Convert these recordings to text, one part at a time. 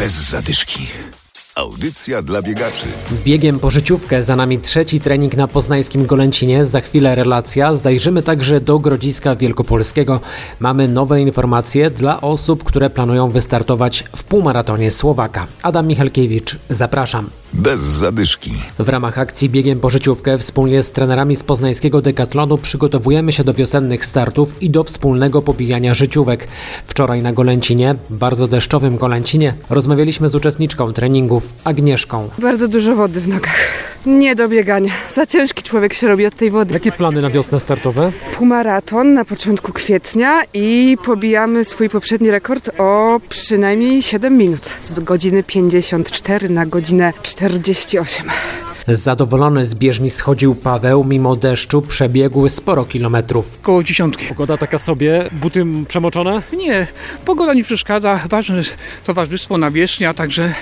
Bez zadyszki. Audycja dla biegaczy. Biegiem po życiówkę za nami trzeci trening na poznańskim Golęcinie. Za chwilę relacja. Zajrzymy także do Grodziska Wielkopolskiego. Mamy nowe informacje dla osób, które planują wystartować w półmaratonie Słowaka. Adam Michalkiewicz, zapraszam. Bez zadyszki. W ramach akcji Biegiem po życiówkę wspólnie z trenerami z poznańskiego Decathlonu przygotowujemy się do wiosennych startów i do wspólnego pobijania życiówek. Wczoraj na Golęcinie, bardzo deszczowym Golęcinie, rozmawialiśmy z uczestniczką treningów Agnieszką. Bardzo dużo wody w nogach. Nie do biegania. Za ciężki człowiek się robi od tej wody. Jakie plany na wiosnę startowe? Półmaraton na początku kwietnia i pobijamy swój poprzedni rekord o przynajmniej 7 minut. Z godziny 54 na godzinę 48. Zadowolony z bieżni schodził Paweł, mimo deszczu przebiegł sporo kilometrów. Koło dziesiątki. Pogoda taka sobie, buty przemoczone? Nie, pogoda nie przeszkadza. Ważne jest towarzystwo, nawierzchnia, także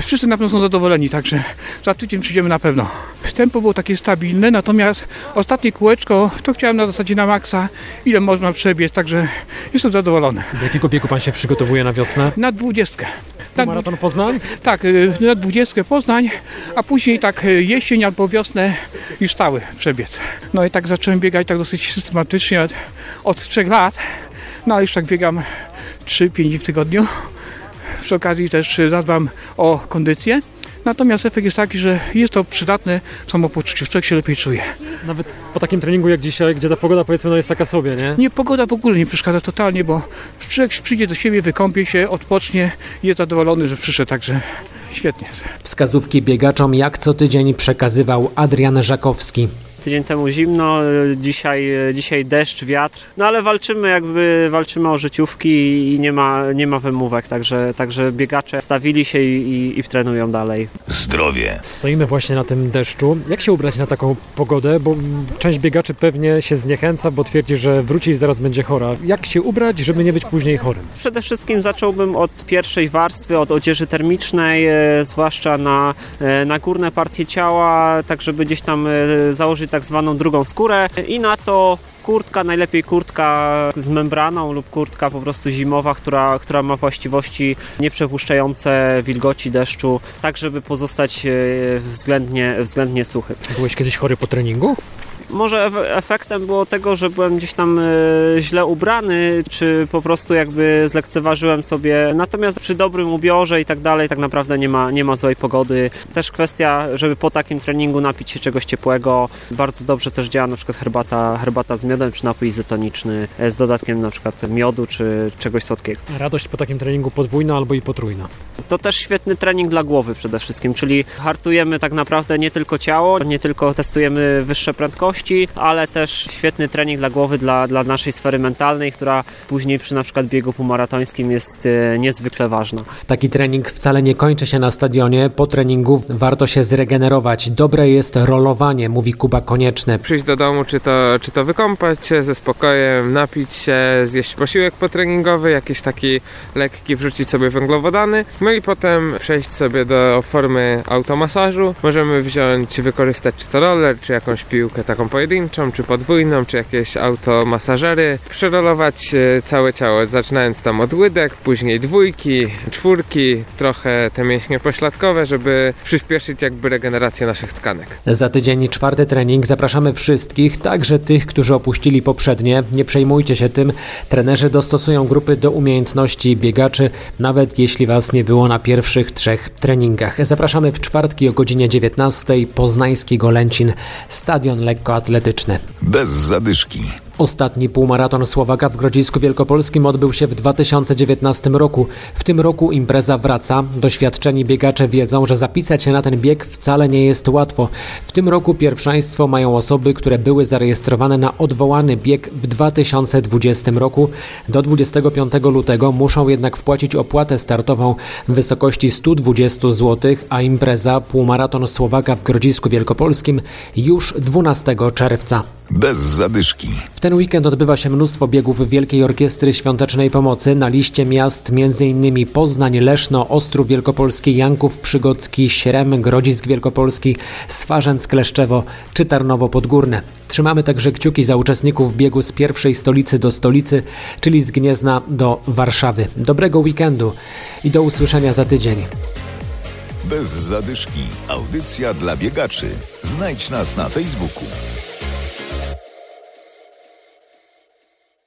wszyscy na pewno są zadowoleni, także za tydzień przyjdziemy na pewno. Tempo było takie stabilne, natomiast ostatnie kółeczko to chciałem na zasadzie na maksa, ile można przebiec, także jestem zadowolony. Do jakiego biegu pan się przygotowuje na wiosnę? Na dwudziestkę. Na Maraton Poznań? Tak, y, na dwudziestkę Poznań, a później tak y, jesień albo wiosnę już stały przebiec. No i tak zacząłem biegać tak dosyć systematycznie od, od trzech lat. No ale już tak biegam 3-5 dni w tygodniu. Przy okazji też zadbam o kondycję. Natomiast efekt jest taki, że jest to przydatne w samopoczuciu, człowiek się lepiej czuje. Nawet po takim treningu jak dzisiaj, gdzie ta pogoda powiedzmy no jest taka sobie, nie? Nie, pogoda w ogóle nie przeszkadza totalnie, bo człowiek przyjdzie do siebie, wykąpie się, odpocznie, jest zadowolony, że przyszedł, także świetnie. Wskazówki biegaczom jak co tydzień przekazywał Adrian Żakowski. Tydzień temu zimno, y, dzisiaj, y, dzisiaj deszcz, wiatr. No ale walczymy jakby, walczymy o życiówki i nie ma, nie ma wymówek, także, także biegacze stawili się i, i, i trenują dalej. Zdrowie. Stoimy właśnie na tym deszczu. Jak się ubrać na taką pogodę? Bo część biegaczy pewnie się zniechęca, bo twierdzi, że wróci i zaraz będzie chora. Jak się ubrać, żeby nie być później chorym? Przede wszystkim zacząłbym od pierwszej warstwy, od odzieży termicznej, e, zwłaszcza na, e, na górne partie ciała, tak żeby gdzieś tam e, założyć tak zwaną drugą skórę i na to kurtka, najlepiej kurtka z membraną lub kurtka po prostu zimowa, która, która ma właściwości nieprzepuszczające wilgoci, deszczu, tak żeby pozostać e, względnie, względnie suchy. Byłeś kiedyś chory po treningu? Może efe- efektem było tego, że byłem gdzieś tam e, źle ubrany, czy po prostu jakby zlekceważyłem sobie. Natomiast przy dobrym ubiorze i tak dalej, tak naprawdę nie ma, nie ma złej pogody. Też kwestia, żeby po takim treningu napić się czegoś ciepłego. Bardzo dobrze też działa na przykład herbata, herbata z miodem, czy napój izotoniczny e, z dodatkiem na przykład miodu, czy czegoś słodkiego. Radość po takim treningu podwójna albo i potrójna. To też świetny trening dla głowy przede wszystkim, czyli hartujemy tak naprawdę nie tylko ciało, nie tylko testujemy wyższe prędkości, ale też świetny trening dla głowy, dla, dla naszej sfery mentalnej, która później przy na przykład biegu półmaratońskim jest e, niezwykle ważna. Taki trening wcale nie kończy się na stadionie. Po treningu warto się zregenerować. Dobre jest rolowanie, mówi Kuba Konieczny. przyjść do domu, czy to, czy to wykąpać się ze spokojem, napić się, zjeść posiłek potreningowy, jakiś taki lekki, wrzucić sobie węglowodany, no i potem przejść sobie do formy automasażu. Możemy wziąć, wykorzystać czy to roller, czy jakąś piłkę taką pojedynczą, czy podwójną, czy jakieś automasażery. Przerolować e, całe ciało, zaczynając tam od łydek, później dwójki, czwórki, trochę te mięśnie pośladkowe, żeby przyspieszyć jakby regenerację naszych tkanek. Za tydzień czwarty trening. Zapraszamy wszystkich, także tych, którzy opuścili poprzednie. Nie przejmujcie się tym. Trenerzy dostosują grupy do umiejętności biegaczy, nawet jeśli Was nie było na pierwszych trzech treningach. Zapraszamy w czwartki o godzinie 19. Poznański Golęcin, stadion Bez zadyszki. Ostatni półmaraton Słowaka w Grodzisku Wielkopolskim odbył się w 2019 roku. W tym roku impreza wraca. Doświadczeni biegacze wiedzą, że zapisać się na ten bieg wcale nie jest łatwo. W tym roku pierwszeństwo mają osoby, które były zarejestrowane na odwołany bieg w 2020 roku. Do 25 lutego muszą jednak wpłacić opłatę startową w wysokości 120 zł, a impreza półmaraton Słowaka w Grodzisku Wielkopolskim już 12 czerwca. Bez zadyszki. Ten weekend odbywa się mnóstwo biegów Wielkiej Orkiestry Świątecznej Pomocy. Na liście miast m.in. Poznań, Leszno, Ostrów Wielkopolski, Janków Przygocki, Śrem, Grodzisk Wielkopolski, Swarzędz Kleszczewo czy Tarnowo Podgórne. Trzymamy także kciuki za uczestników biegu z pierwszej stolicy do stolicy, czyli z Gniezna do Warszawy. Dobrego weekendu i do usłyszenia za tydzień. Bez zadyszki. Audycja dla biegaczy. Znajdź nas na Facebooku.